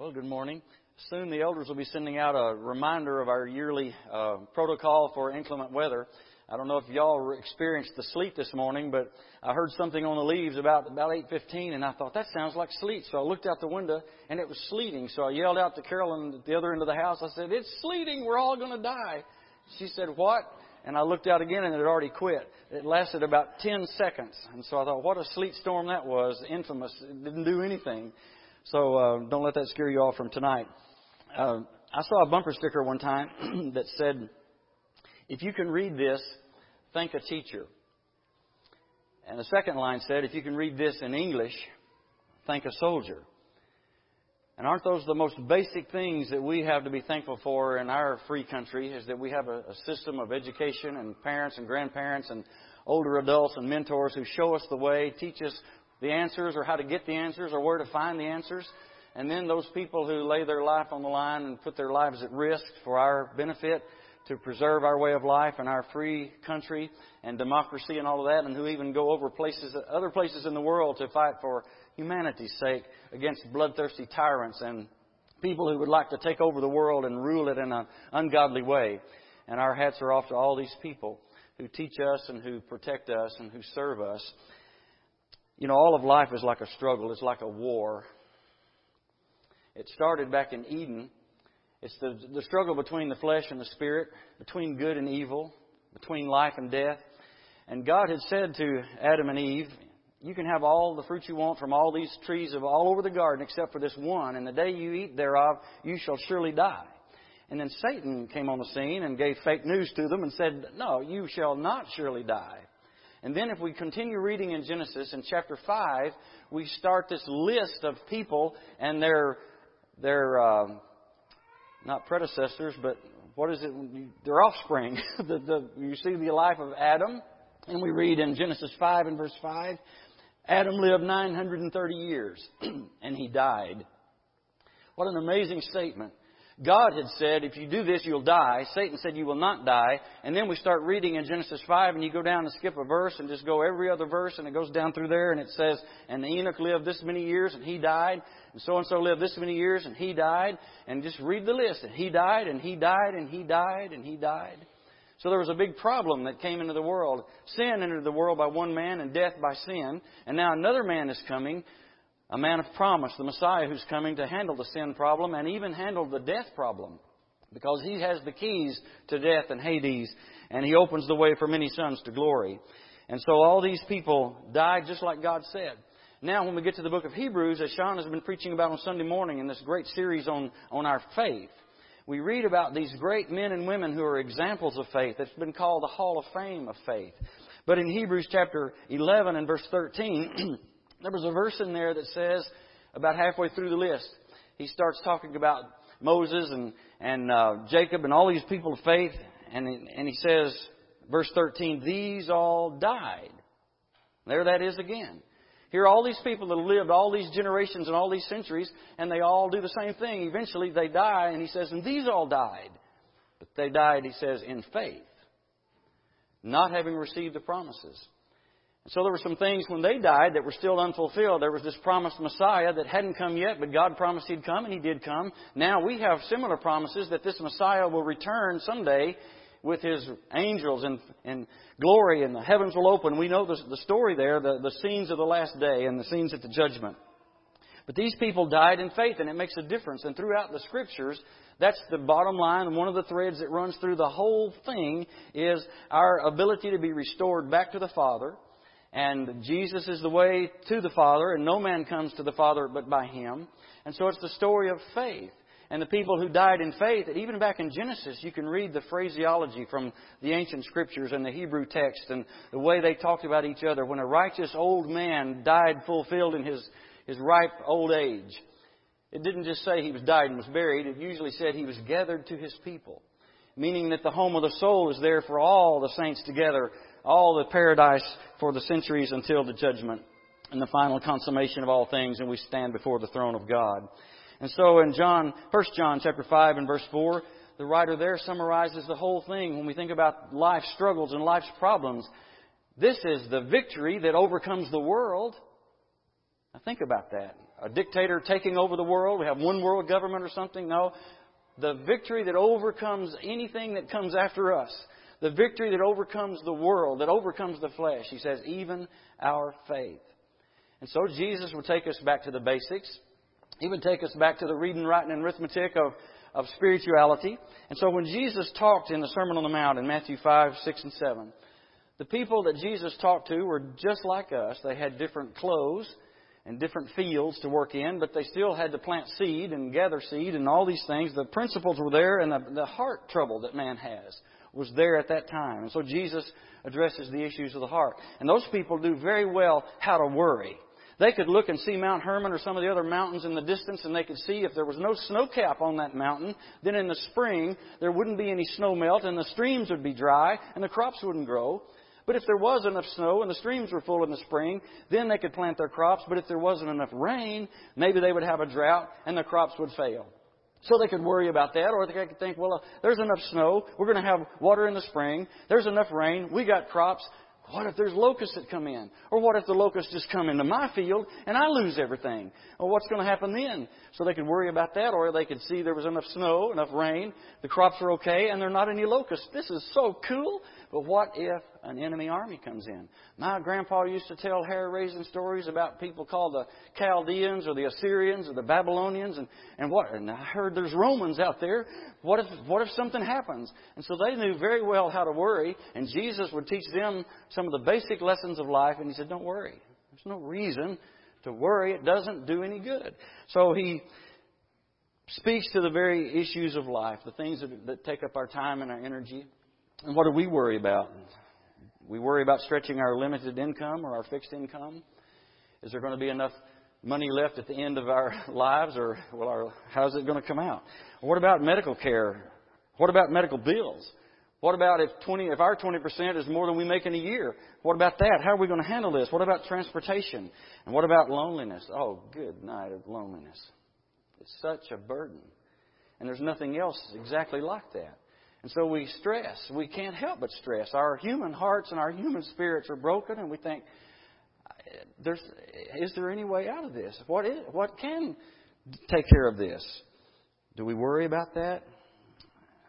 Well, good morning. Soon the elders will be sending out a reminder of our yearly uh, protocol for inclement weather. I don't know if y'all experienced the sleet this morning, but I heard something on the leaves about about 8:15, and I thought that sounds like sleet. So I looked out the window, and it was sleeting. So I yelled out to Carolyn at the other end of the house. I said, "It's sleeting. We're all going to die." She said, "What?" And I looked out again, and it had already quit. It lasted about 10 seconds, and so I thought, "What a sleet storm that was! Infamous. It didn't do anything." So uh, don't let that scare you off from tonight. Uh, I saw a bumper sticker one time that said, If you can read this, thank a teacher. And the second line said, If you can read this in English, thank a soldier. And aren't those the most basic things that we have to be thankful for in our free country? Is that we have a, a system of education and parents and grandparents and older adults and mentors who show us the way, teach us the answers or how to get the answers or where to find the answers. And then those people who lay their life on the line and put their lives at risk for our benefit to preserve our way of life and our free country and democracy and all of that, and who even go over places, other places in the world to fight for humanity's sake against bloodthirsty tyrants and people who would like to take over the world and rule it in an ungodly way. And our hats are off to all these people who teach us and who protect us and who serve us. You know, all of life is like a struggle, it's like a war. It started back in Eden. It's the, the struggle between the flesh and the spirit, between good and evil, between life and death. And God had said to Adam and Eve, You can have all the fruit you want from all these trees of all over the garden except for this one, and the day you eat thereof, you shall surely die. And then Satan came on the scene and gave fake news to them and said, No, you shall not surely die. And then, if we continue reading in Genesis, in chapter 5, we start this list of people and their, their uh, not predecessors, but what is it? Their offspring. the, the, you see the life of Adam, and we read in Genesis 5 and verse 5 Adam lived 930 years, and he died. What an amazing statement. God had said, if you do this, you'll die. Satan said, you will not die. And then we start reading in Genesis 5, and you go down and skip a verse and just go every other verse, and it goes down through there, and it says, and Enoch lived this many years, and he died. And so and so lived this many years, and he died. And just read the list. And he died, and he died, and he died, and he died. So there was a big problem that came into the world. Sin entered the world by one man, and death by sin. And now another man is coming a man of promise, the Messiah who's coming to handle the sin problem and even handle the death problem. Because he has the keys to death and Hades, and he opens the way for many sons to glory. And so all these people died just like God said. Now, when we get to the book of Hebrews, as Sean has been preaching about on Sunday morning in this great series on, on our faith, we read about these great men and women who are examples of faith. It's been called the Hall of Fame of faith. But in Hebrews chapter 11 and verse 13, There was a verse in there that says, about halfway through the list, he starts talking about Moses and, and uh, Jacob and all these people of faith, and, and he says, verse 13, these all died. There that is again. Here are all these people that lived all these generations and all these centuries, and they all do the same thing. Eventually they die, and he says, and these all died. But they died, he says, in faith, not having received the promises. So there were some things when they died that were still unfulfilled. There was this promised Messiah that hadn't come yet, but God promised He'd come, and He did come. Now we have similar promises that this Messiah will return someday with His angels and, and glory, and the heavens will open. We know the, the story there, the, the scenes of the last day and the scenes at the judgment. But these people died in faith, and it makes a difference. And throughout the Scriptures, that's the bottom line, and one of the threads that runs through the whole thing is our ability to be restored back to the Father and Jesus is the way to the Father, and no man comes to the Father but by Him. And so it's the story of faith. And the people who died in faith, even back in Genesis, you can read the phraseology from the ancient scriptures and the Hebrew text and the way they talked about each other. When a righteous old man died fulfilled in his, his ripe old age, it didn't just say he was died and was buried, it usually said he was gathered to his people. Meaning that the home of the soul is there for all the saints together all the paradise for the centuries until the judgment and the final consummation of all things, and we stand before the throne of God. And so in John, 1 John chapter 5 and verse 4, the writer there summarizes the whole thing when we think about life's struggles and life's problems. This is the victory that overcomes the world. Now think about that. A dictator taking over the world. We have one world government or something. No. The victory that overcomes anything that comes after us. The victory that overcomes the world, that overcomes the flesh. He says, even our faith. And so Jesus will take us back to the basics. He would take us back to the reading, writing, and arithmetic of, of spirituality. And so when Jesus talked in the Sermon on the Mount in Matthew 5, 6, and 7, the people that Jesus talked to were just like us. They had different clothes and different fields to work in, but they still had to plant seed and gather seed and all these things. The principles were there, and the, the heart trouble that man has was there at that time. And so Jesus addresses the issues of the heart. And those people do very well how to worry. They could look and see Mount Hermon or some of the other mountains in the distance, and they could see if there was no snow cap on that mountain, then in the spring there wouldn't be any snow melt, and the streams would be dry, and the crops wouldn't grow. But if there was enough snow and the streams were full in the spring, then they could plant their crops. But if there wasn't enough rain, maybe they would have a drought and the crops would fail. So they could worry about that, or they could think, well, uh, there's enough snow. We're going to have water in the spring. There's enough rain. We got crops. What if there's locusts that come in? Or what if the locusts just come into my field and I lose everything? Well, what's going to happen then? So they could worry about that, or they could see there was enough snow, enough rain, the crops are okay, and there are not any locusts. This is so cool. But what if an enemy army comes in? My grandpa used to tell hair raising stories about people called the Chaldeans or the Assyrians or the Babylonians and, and what and I heard there's Romans out there. What if what if something happens? And so they knew very well how to worry, and Jesus would teach them some of the basic lessons of life, and he said, Don't worry. There's no reason to worry. It doesn't do any good. So he speaks to the very issues of life, the things that, that take up our time and our energy. And what do we worry about? We worry about stretching our limited income or our fixed income. Is there going to be enough money left at the end of our lives, or well, our, how's it going to come out? What about medical care? What about medical bills? What about if 20, if our 20% is more than we make in a year? What about that? How are we going to handle this? What about transportation? And what about loneliness? Oh, good night of loneliness. It's such a burden. And there's nothing else exactly like that. And so we stress. We can't help but stress. Our human hearts and our human spirits are broken, and we think, "There's, is there any way out of this? What is, what can take care of this? Do we worry about that?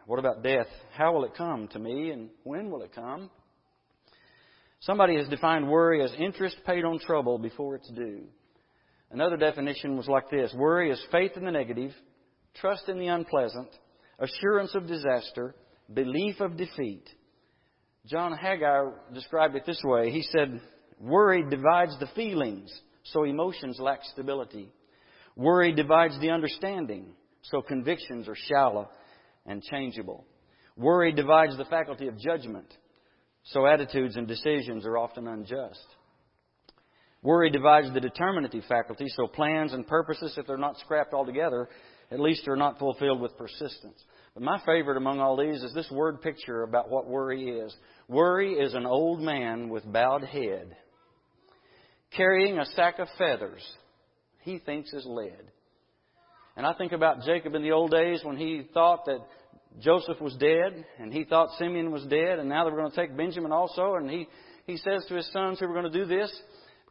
What about death? How will it come to me, and when will it come? Somebody has defined worry as interest paid on trouble before it's due. Another definition was like this Worry is faith in the negative, trust in the unpleasant, assurance of disaster, belief of defeat. John Haggai described it this way. He said, Worry divides the feelings, so emotions lack stability. Worry divides the understanding, so convictions are shallow and changeable. Worry divides the faculty of judgment, so attitudes and decisions are often unjust. Worry divides the determinative faculty, so plans and purposes, if they're not scrapped altogether, at least are not fulfilled with persistence. But my favorite among all these is this word picture about what worry is. Worry is an old man with bowed head carrying a sack of feathers he thinks is lead. And I think about Jacob in the old days when he thought that Joseph was dead and he thought Simeon was dead and now they were going to take Benjamin also and he, he says to his sons who were going to do this,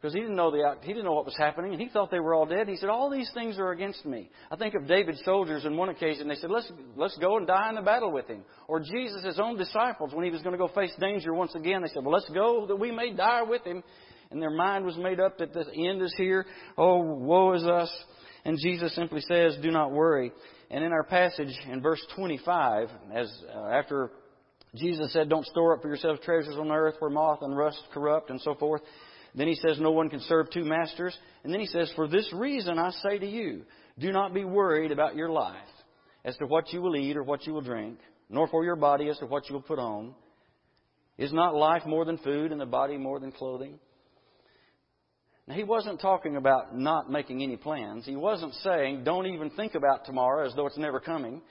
because he didn't know the he didn't know what was happening, and he thought they were all dead. He said, "All these things are against me." I think of David's soldiers in one occasion. They said, "Let's let's go and die in the battle with him." Or Jesus' own disciples when he was going to go face danger once again. They said, "Well, let's go that we may die with him." And their mind was made up that the end is here. Oh, woe is us! And Jesus simply says, "Do not worry." And in our passage in verse 25, as uh, after Jesus said, "Don't store up for yourselves treasures on earth where moth and rust corrupt," and so forth. Then he says, No one can serve two masters. And then he says, For this reason I say to you, do not be worried about your life as to what you will eat or what you will drink, nor for your body as to what you will put on. Is not life more than food and the body more than clothing? Now, he wasn't talking about not making any plans. He wasn't saying, don't even think about tomorrow as though it's never coming.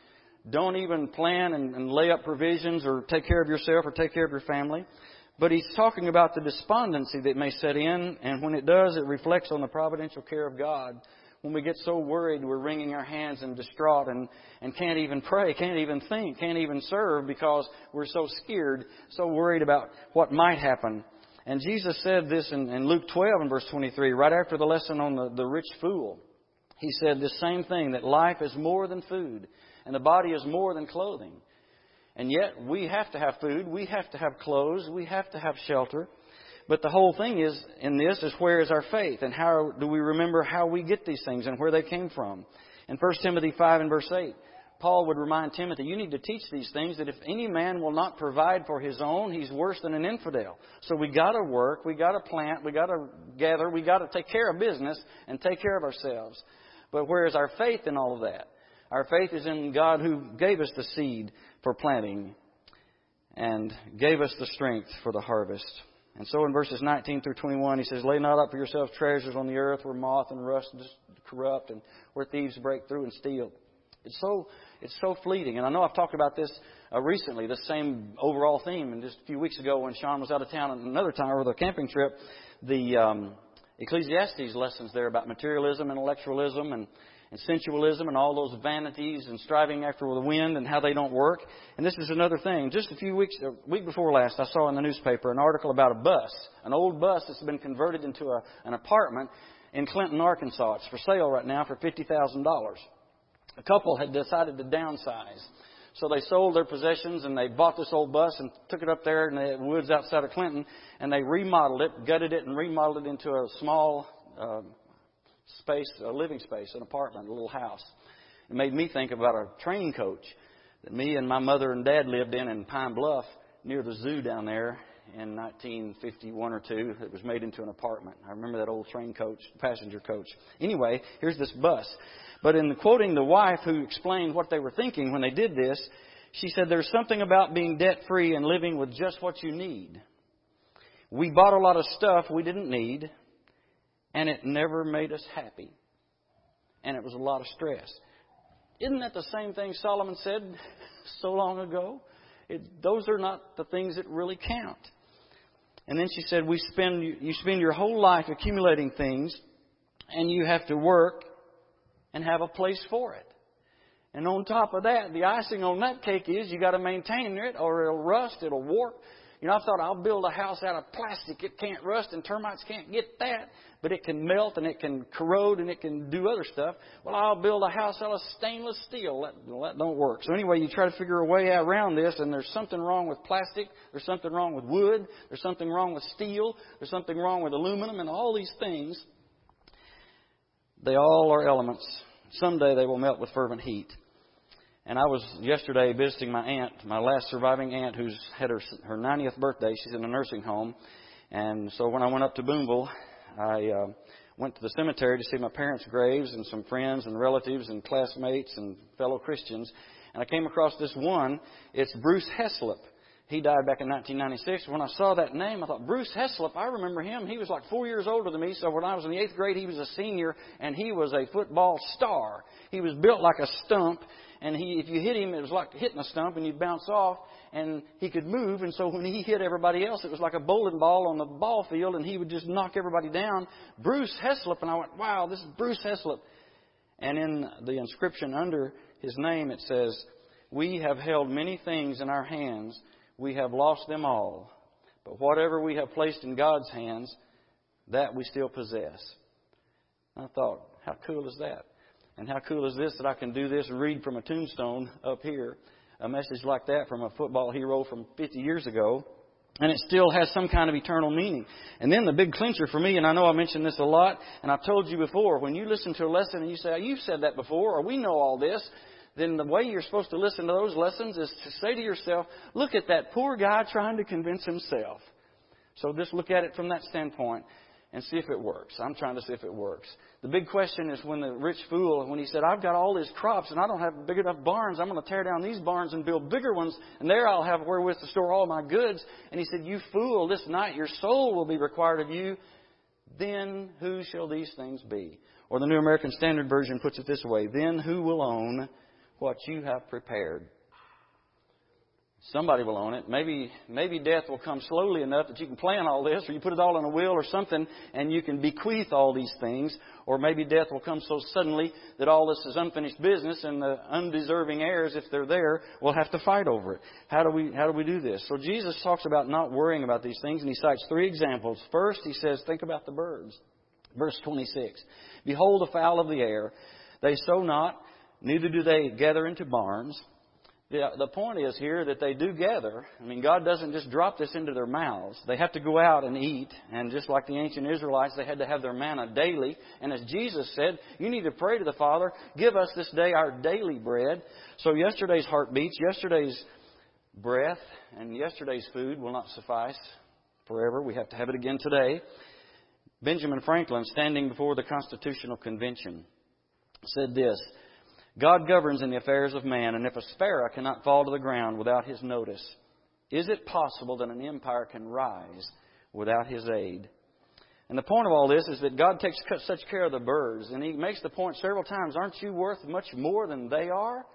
Don't even plan and, and lay up provisions or take care of yourself or take care of your family. But he's talking about the despondency that may set in, and when it does, it reflects on the providential care of God. When we get so worried, we're wringing our hands and distraught and, and can't even pray, can't even think, can't even serve because we're so scared, so worried about what might happen. And Jesus said this in, in Luke 12 and verse 23, right after the lesson on the, the rich fool. He said the same thing, that life is more than food, and the body is more than clothing. And yet, we have to have food, we have to have clothes, we have to have shelter. But the whole thing is, in this, is where is our faith? And how do we remember how we get these things and where they came from? In 1 Timothy 5 and verse 8, Paul would remind Timothy, you need to teach these things that if any man will not provide for his own, he's worse than an infidel. So we gotta work, we gotta plant, we gotta gather, we gotta take care of business and take care of ourselves. But where is our faith in all of that? Our faith is in God who gave us the seed for planting and gave us the strength for the harvest. And so in verses 19 through 21, he says, Lay not up for yourselves treasures on the earth where moth and rust corrupt and where thieves break through and steal. It's so, it's so fleeting. And I know I've talked about this uh, recently, the same overall theme. And just a few weeks ago when Sean was out of town another time over the camping trip, the um, Ecclesiastes lessons there about materialism, intellectualism, and and sensualism and all those vanities and striving after the wind and how they don't work. And this is another thing. Just a few weeks, a week before last, I saw in the newspaper an article about a bus, an old bus that's been converted into a, an apartment in Clinton, Arkansas. It's for sale right now for $50,000. A couple had decided to downsize. So they sold their possessions and they bought this old bus and took it up there in the woods outside of Clinton and they remodeled it, gutted it, and remodeled it into a small uh, space, a living space, an apartment, a little house. It made me think about a train coach that me and my mother and dad lived in in Pine Bluff near the zoo down there in 1951 or 2. It was made into an apartment. I remember that old train coach, passenger coach. Anyway, here's this bus. But in quoting the wife who explained what they were thinking when they did this, she said, There's something about being debt free and living with just what you need. We bought a lot of stuff we didn't need and it never made us happy. And it was a lot of stress. Isn't that the same thing Solomon said so long ago? It, those are not the things that really count. And then she said, "We spend you spend your whole life accumulating things, and you have to work and have a place for it. And on top of that, the icing on that cake is you got to maintain it, or it'll rust, it'll warp, you know, I thought I'll build a house out of plastic. It can't rust and termites can't get that, but it can melt and it can corrode and it can do other stuff. Well, I'll build a house out of stainless steel. That, well, that don't work. So anyway, you try to figure a way around this, and there's something wrong with plastic. There's something wrong with wood. There's something wrong with steel. There's something wrong with aluminum, and all these things. They all are elements. Someday they will melt with fervent heat. And I was yesterday visiting my aunt, my last surviving aunt, who's had her her 90th birthday. She's in a nursing home, and so when I went up to Boonville, I uh, went to the cemetery to see my parents' graves and some friends and relatives and classmates and fellow Christians. And I came across this one. It's Bruce Heslop. He died back in 1996. When I saw that name, I thought, Bruce Heslop, I remember him. He was like four years older than me. So when I was in the eighth grade, he was a senior, and he was a football star. He was built like a stump, and he, if you hit him, it was like hitting a stump, and you'd bounce off, and he could move. And so when he hit everybody else, it was like a bowling ball on the ball field, and he would just knock everybody down. Bruce Heslop, and I went, wow, this is Bruce Heslop. And in the inscription under his name, it says, We have held many things in our hands we have lost them all. But whatever we have placed in God's hands, that we still possess. I thought, how cool is that? And how cool is this that I can do this read from a tombstone up here a message like that from a football hero from 50 years ago, and it still has some kind of eternal meaning. And then the big clincher for me, and I know I mentioned this a lot, and I've told you before, when you listen to a lesson and you say, oh, You've said that before, or we know all this, then the way you're supposed to listen to those lessons is to say to yourself, look at that poor guy trying to convince himself. So just look at it from that standpoint and see if it works. I'm trying to see if it works. The big question is when the rich fool, when he said, I've got all these crops and I don't have big enough barns, I'm going to tear down these barns and build bigger ones, and there I'll have wherewith to store all my goods. And he said, You fool, this night your soul will be required of you. Then who shall these things be? Or the New American Standard Version puts it this way Then who will own what you have prepared. Somebody will own it. Maybe, maybe death will come slowly enough that you can plan all this, or you put it all in a will or something, and you can bequeath all these things. Or maybe death will come so suddenly that all this is unfinished business, and the undeserving heirs, if they're there, will have to fight over it. How do we, how do we do this? So Jesus talks about not worrying about these things, and he cites three examples. First, he says, think about the birds. Verse 26. Behold the fowl of the air. They sow not, neither do they gather into barns the, the point is here that they do gather. I mean, God doesn't just drop this into their mouths. They have to go out and eat. And just like the ancient Israelites, they had to have their manna daily. And as Jesus said, you need to pray to the Father, give us this day our daily bread. So yesterday's heartbeats, yesterday's breath, and yesterday's food will not suffice forever. We have to have it again today. Benjamin Franklin, standing before the Constitutional Convention, said this God governs in the affairs of man, and if a sparrow cannot fall to the ground without his notice, is it possible that an empire can rise without his aid? And the point of all this is that God takes such care of the birds, and He makes the point several times aren't you worth much more than they are?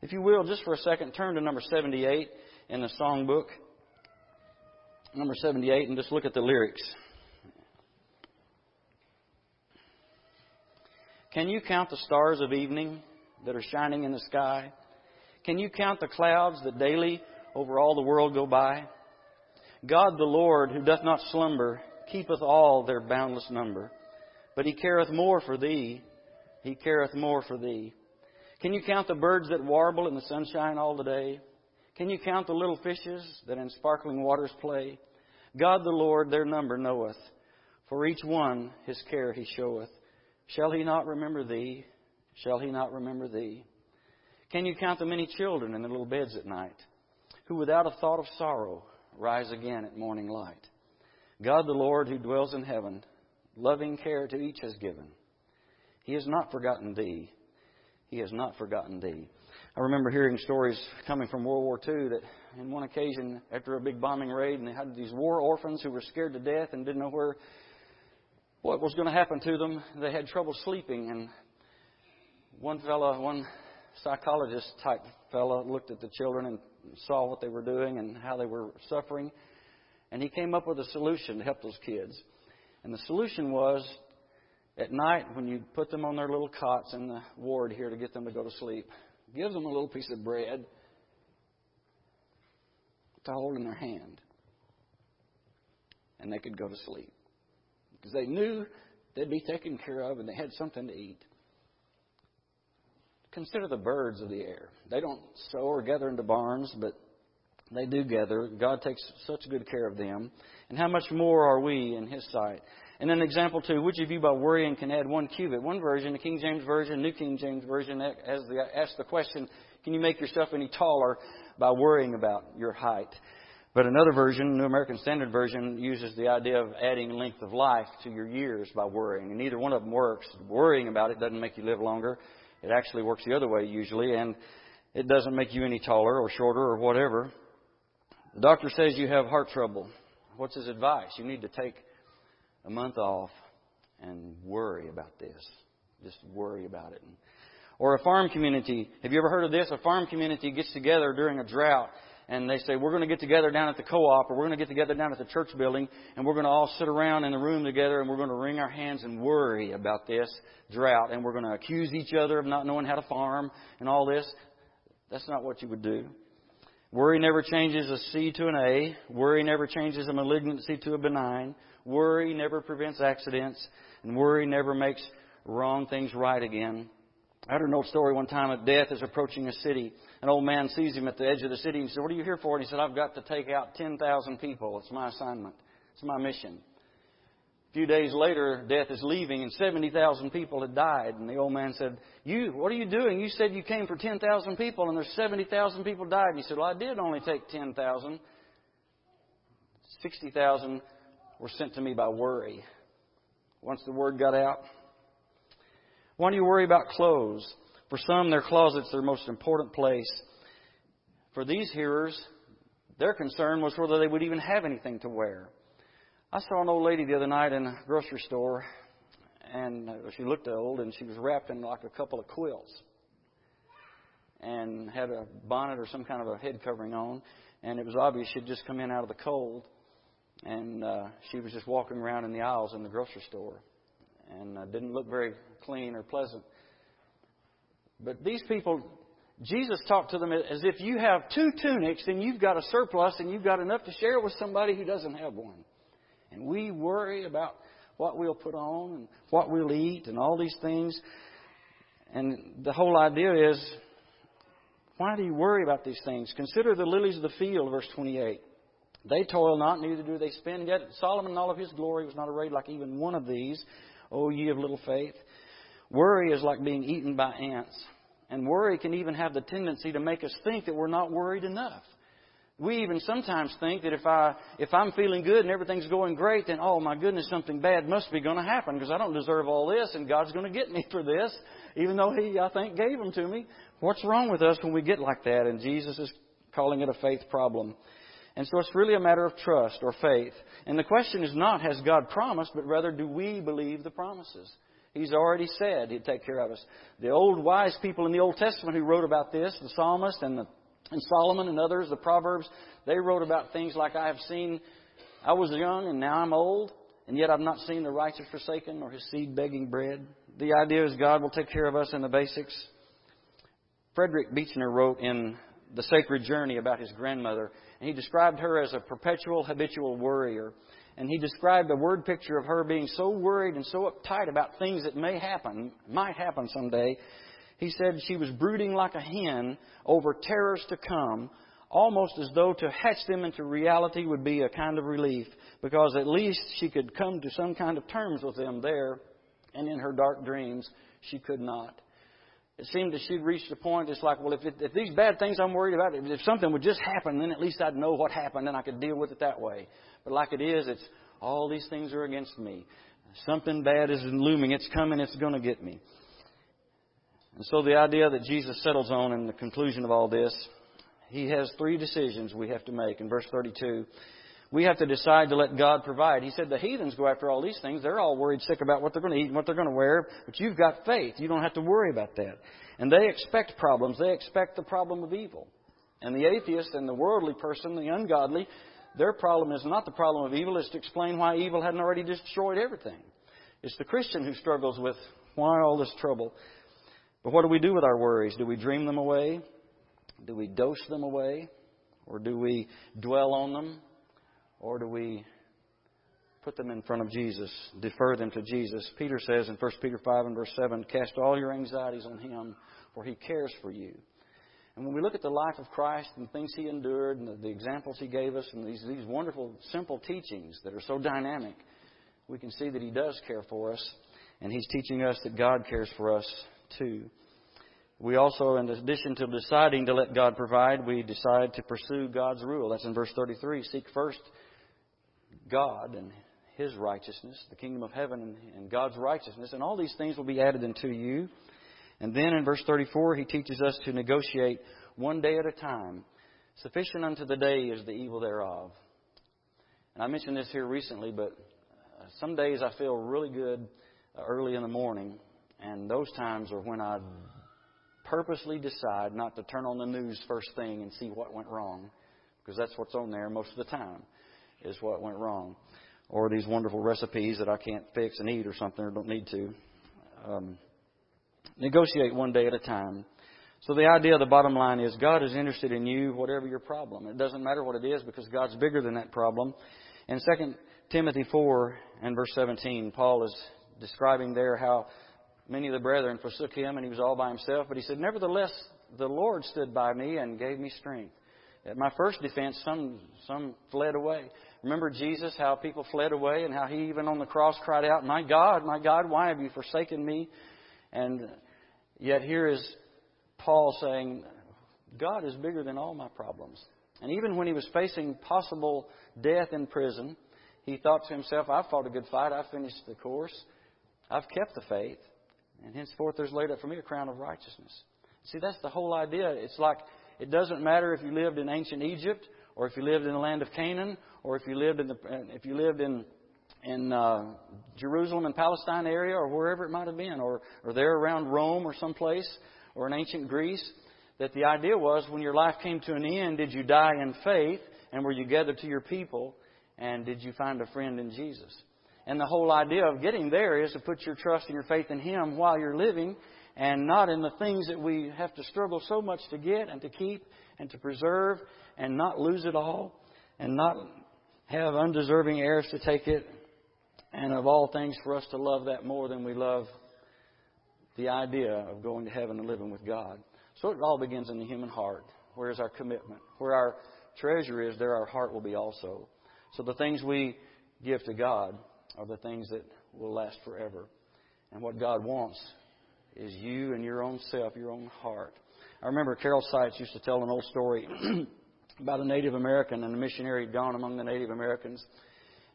If you will, just for a second, turn to number 78 in the songbook. Number 78, and just look at the lyrics. Can you count the stars of evening? That are shining in the sky? Can you count the clouds that daily over all the world go by? God the Lord, who doth not slumber, keepeth all their boundless number. But he careth more for thee, he careth more for thee. Can you count the birds that warble in the sunshine all the day? Can you count the little fishes that in sparkling waters play? God the Lord their number knoweth, for each one his care he showeth. Shall he not remember thee? Shall he not remember thee? Can you count the many children in their little beds at night, who without a thought of sorrow rise again at morning light? God the Lord, who dwells in heaven, loving care to each has given. He has not forgotten thee. He has not forgotten thee. I remember hearing stories coming from World War II that, in one occasion, after a big bombing raid, and they had these war orphans who were scared to death and didn't know where what was going to happen to them. They had trouble sleeping, and one fellow, one psychologist type fellow, looked at the children and saw what they were doing and how they were suffering, and he came up with a solution to help those kids. And the solution was at night when you put them on their little cots in the ward here to get them to go to sleep, give them a little piece of bread to hold in their hand, and they could go to sleep because they knew they'd be taken care of and they had something to eat. Consider the birds of the air. They don't sow or gather into barns, but they do gather. God takes such good care of them. And how much more are we in His sight? And then example two, which of you by worrying can add one cubit? One version, the King James Version, New King James Version, asks the, asks the question, can you make yourself any taller by worrying about your height? But another version, New American Standard Version, uses the idea of adding length of life to your years by worrying. And neither one of them works. Worrying about it doesn't make you live longer. It actually works the other way usually, and it doesn't make you any taller or shorter or whatever. The doctor says you have heart trouble. What's his advice? You need to take a month off and worry about this. Just worry about it. Or a farm community. Have you ever heard of this? A farm community gets together during a drought and they say, we're going to get together down at the co-op or we're going to get together down at the church building and we're going to all sit around in the room together and we're going to wring our hands and worry about this drought and we're going to accuse each other of not knowing how to farm and all this. That's not what you would do. Worry never changes a C to an A. Worry never changes a malignancy to a benign. Worry never prevents accidents. And worry never makes wrong things right again. I heard an old story one time that death is approaching a city. An old man sees him at the edge of the city and said, What are you here for? And he said, I've got to take out 10,000 people. It's my assignment. It's my mission. A few days later, death is leaving and 70,000 people had died. And the old man said, You, what are you doing? You said you came for 10,000 people and there's 70,000 people died. And he said, Well, I did only take 10,000. 60,000 were sent to me by worry. Once the word got out, why do you worry about clothes? For some, their closet's their most important place. For these hearers, their concern was whether they would even have anything to wear. I saw an old lady the other night in a grocery store, and she looked old, and she was wrapped in like a couple of quilts. and had a bonnet or some kind of a head covering on. And it was obvious she'd just come in out of the cold. And uh, she was just walking around in the aisles in the grocery store. And uh, didn't look very clean or pleasant. But these people, Jesus talked to them as if you have two tunics and you've got a surplus and you've got enough to share with somebody who doesn't have one. And we worry about what we'll put on and what we'll eat and all these things. And the whole idea is why do you worry about these things? Consider the lilies of the field, verse 28. They toil not, neither do they spin. Yet Solomon in all of his glory was not arrayed like even one of these. O ye of little faith. Worry is like being eaten by ants. And worry can even have the tendency to make us think that we're not worried enough. We even sometimes think that if I if I'm feeling good and everything's going great, then oh my goodness, something bad must be going to happen because I don't deserve all this, and God's going to get me for this, even though He I think gave them to me. What's wrong with us when we get like that? And Jesus is calling it a faith problem. And so it's really a matter of trust or faith. And the question is not has God promised, but rather do we believe the promises? He's already said He'd take care of us. The old wise people in the Old Testament who wrote about this, the psalmist and the and Solomon and others, the Proverbs, they wrote about things like, I have seen, I was young and now I'm old, and yet I've not seen the righteous forsaken or his seed begging bread. The idea is God will take care of us in the basics. Frederick Buechner wrote in The Sacred Journey about his grandmother, and he described her as a perpetual habitual worrier. And he described a word picture of her being so worried and so uptight about things that may happen, might happen someday, he said she was brooding like a hen over terrors to come, almost as though to hatch them into reality would be a kind of relief, because at least she could come to some kind of terms with them there, and in her dark dreams she could not. It seemed that she'd reached a point, it's like, well, if, it, if these bad things I'm worried about, if something would just happen, then at least I'd know what happened and I could deal with it that way. But like it is, it's all these things are against me. Something bad is looming. It's coming. It's going to get me. And so the idea that Jesus settles on in the conclusion of all this, he has three decisions we have to make. In verse 32, we have to decide to let God provide. He said the heathens go after all these things. They're all worried sick about what they're going to eat and what they're going to wear, but you've got faith. You don't have to worry about that. And they expect problems. They expect the problem of evil. And the atheist and the worldly person, the ungodly, their problem is not the problem of evil, it's to explain why evil hadn't already destroyed everything. It's the Christian who struggles with why all this trouble. But what do we do with our worries? Do we dream them away? Do we dose them away? Or do we dwell on them? Or do we put them in front of Jesus, defer them to Jesus? Peter says in 1 Peter 5 and verse 7 Cast all your anxieties on Him, for He cares for you. And when we look at the life of Christ and things He endured and the, the examples He gave us and these, these wonderful, simple teachings that are so dynamic, we can see that He does care for us. And He's teaching us that God cares for us too. We also, in addition to deciding to let God provide, we decide to pursue God's rule. That's in verse 33. Seek first God and His righteousness, the kingdom of heaven and God's righteousness, and all these things will be added unto you. And then in verse 34, He teaches us to negotiate one day at a time. Sufficient unto the day is the evil thereof. And I mentioned this here recently, but uh, some days I feel really good uh, early in the morning, and those times are when I purposely decide not to turn on the news first thing and see what went wrong, because that's what's on there most of the time, is what went wrong. Or these wonderful recipes that I can't fix and eat or something or don't need to. Um, negotiate one day at a time. So the idea, the bottom line is God is interested in you, whatever your problem. It doesn't matter what it is because God's bigger than that problem. In 2 Timothy 4 and verse 17, Paul is describing there how many of the brethren forsook him, and he was all by himself. But he said, Nevertheless, the Lord stood by me and gave me strength. At my first defense, some, some fled away. Remember Jesus, how people fled away, and how he, even on the cross, cried out, My God, my God, why have you forsaken me? And yet here is Paul saying, God is bigger than all my problems. And even when he was facing possible death in prison, he thought to himself, I've fought a good fight. I've finished the course. I've kept the faith. And henceforth there's laid up for me a crown of righteousness. See, that's the whole idea. It's like it doesn't matter if you lived in ancient Egypt or if you lived in the land of Canaan or if you lived in the if you lived in in uh, Jerusalem and Palestine area or wherever it might have been or or there around Rome or someplace or in ancient Greece. that the idea was when your life came to an end, did you die in faith and were you gathered to your people and did you find a friend in Jesus? And the whole idea of getting there is to put your trust and your faith in Him while you're living and not in the things that we have to struggle so much to get and to keep and to preserve and not lose it all and not have undeserving heirs to take it. And of all things, for us to love that more than we love the idea of going to heaven and living with God. So it all begins in the human heart. Where is our commitment? Where our treasure is, there our heart will be also. So the things we give to God are the things that will last forever. And what God wants is you and your own self, your own heart. I remember Carol Seitz used to tell an old story about a Native American and a missionary had gone among the Native Americans.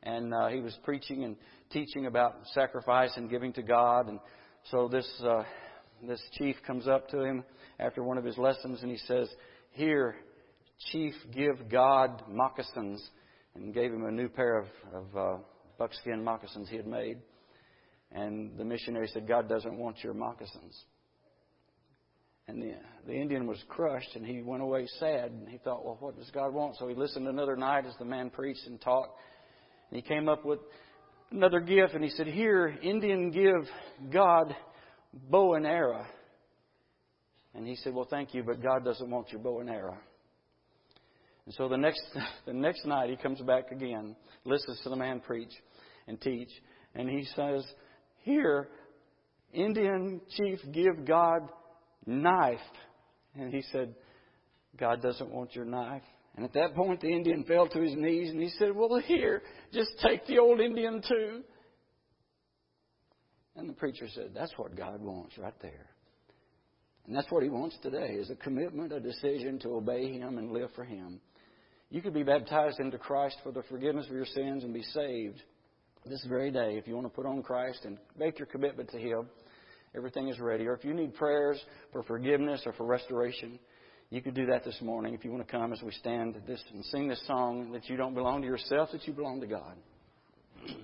And uh, he was preaching and teaching about sacrifice and giving to God. And so this uh, this chief comes up to him after one of his lessons and he says, "Here, chief, give God moccasins," and gave him a new pair of, of uh, buckskin moccasins he had made. And the missionary said, God doesn't want your moccasins. And the, the Indian was crushed and he went away sad. And he thought, well, what does God want? So he listened another night as the man preached and talked. And he came up with another gift and he said, Here, Indian, give God bow and arrow. And he said, Well, thank you, but God doesn't want your bow and arrow. And so the next, the next night he comes back again, listens to the man preach and teach, and he says, Here, Indian chief, give God knife. And he said, God doesn't want your knife. And at that point, the Indian fell to his knees and he said, Well, here, just take the old Indian too. And the preacher said, That's what God wants right there. And that's what He wants today is a commitment, a decision to obey Him and live for Him. You could be baptized into Christ for the forgiveness of your sins and be saved this very day if you want to put on Christ and make your commitment to Him. Everything is ready. Or if you need prayers for forgiveness or for restoration, you can do that this morning if you want to come as we stand this and sing this song that you don't belong to yourself, that you belong to God.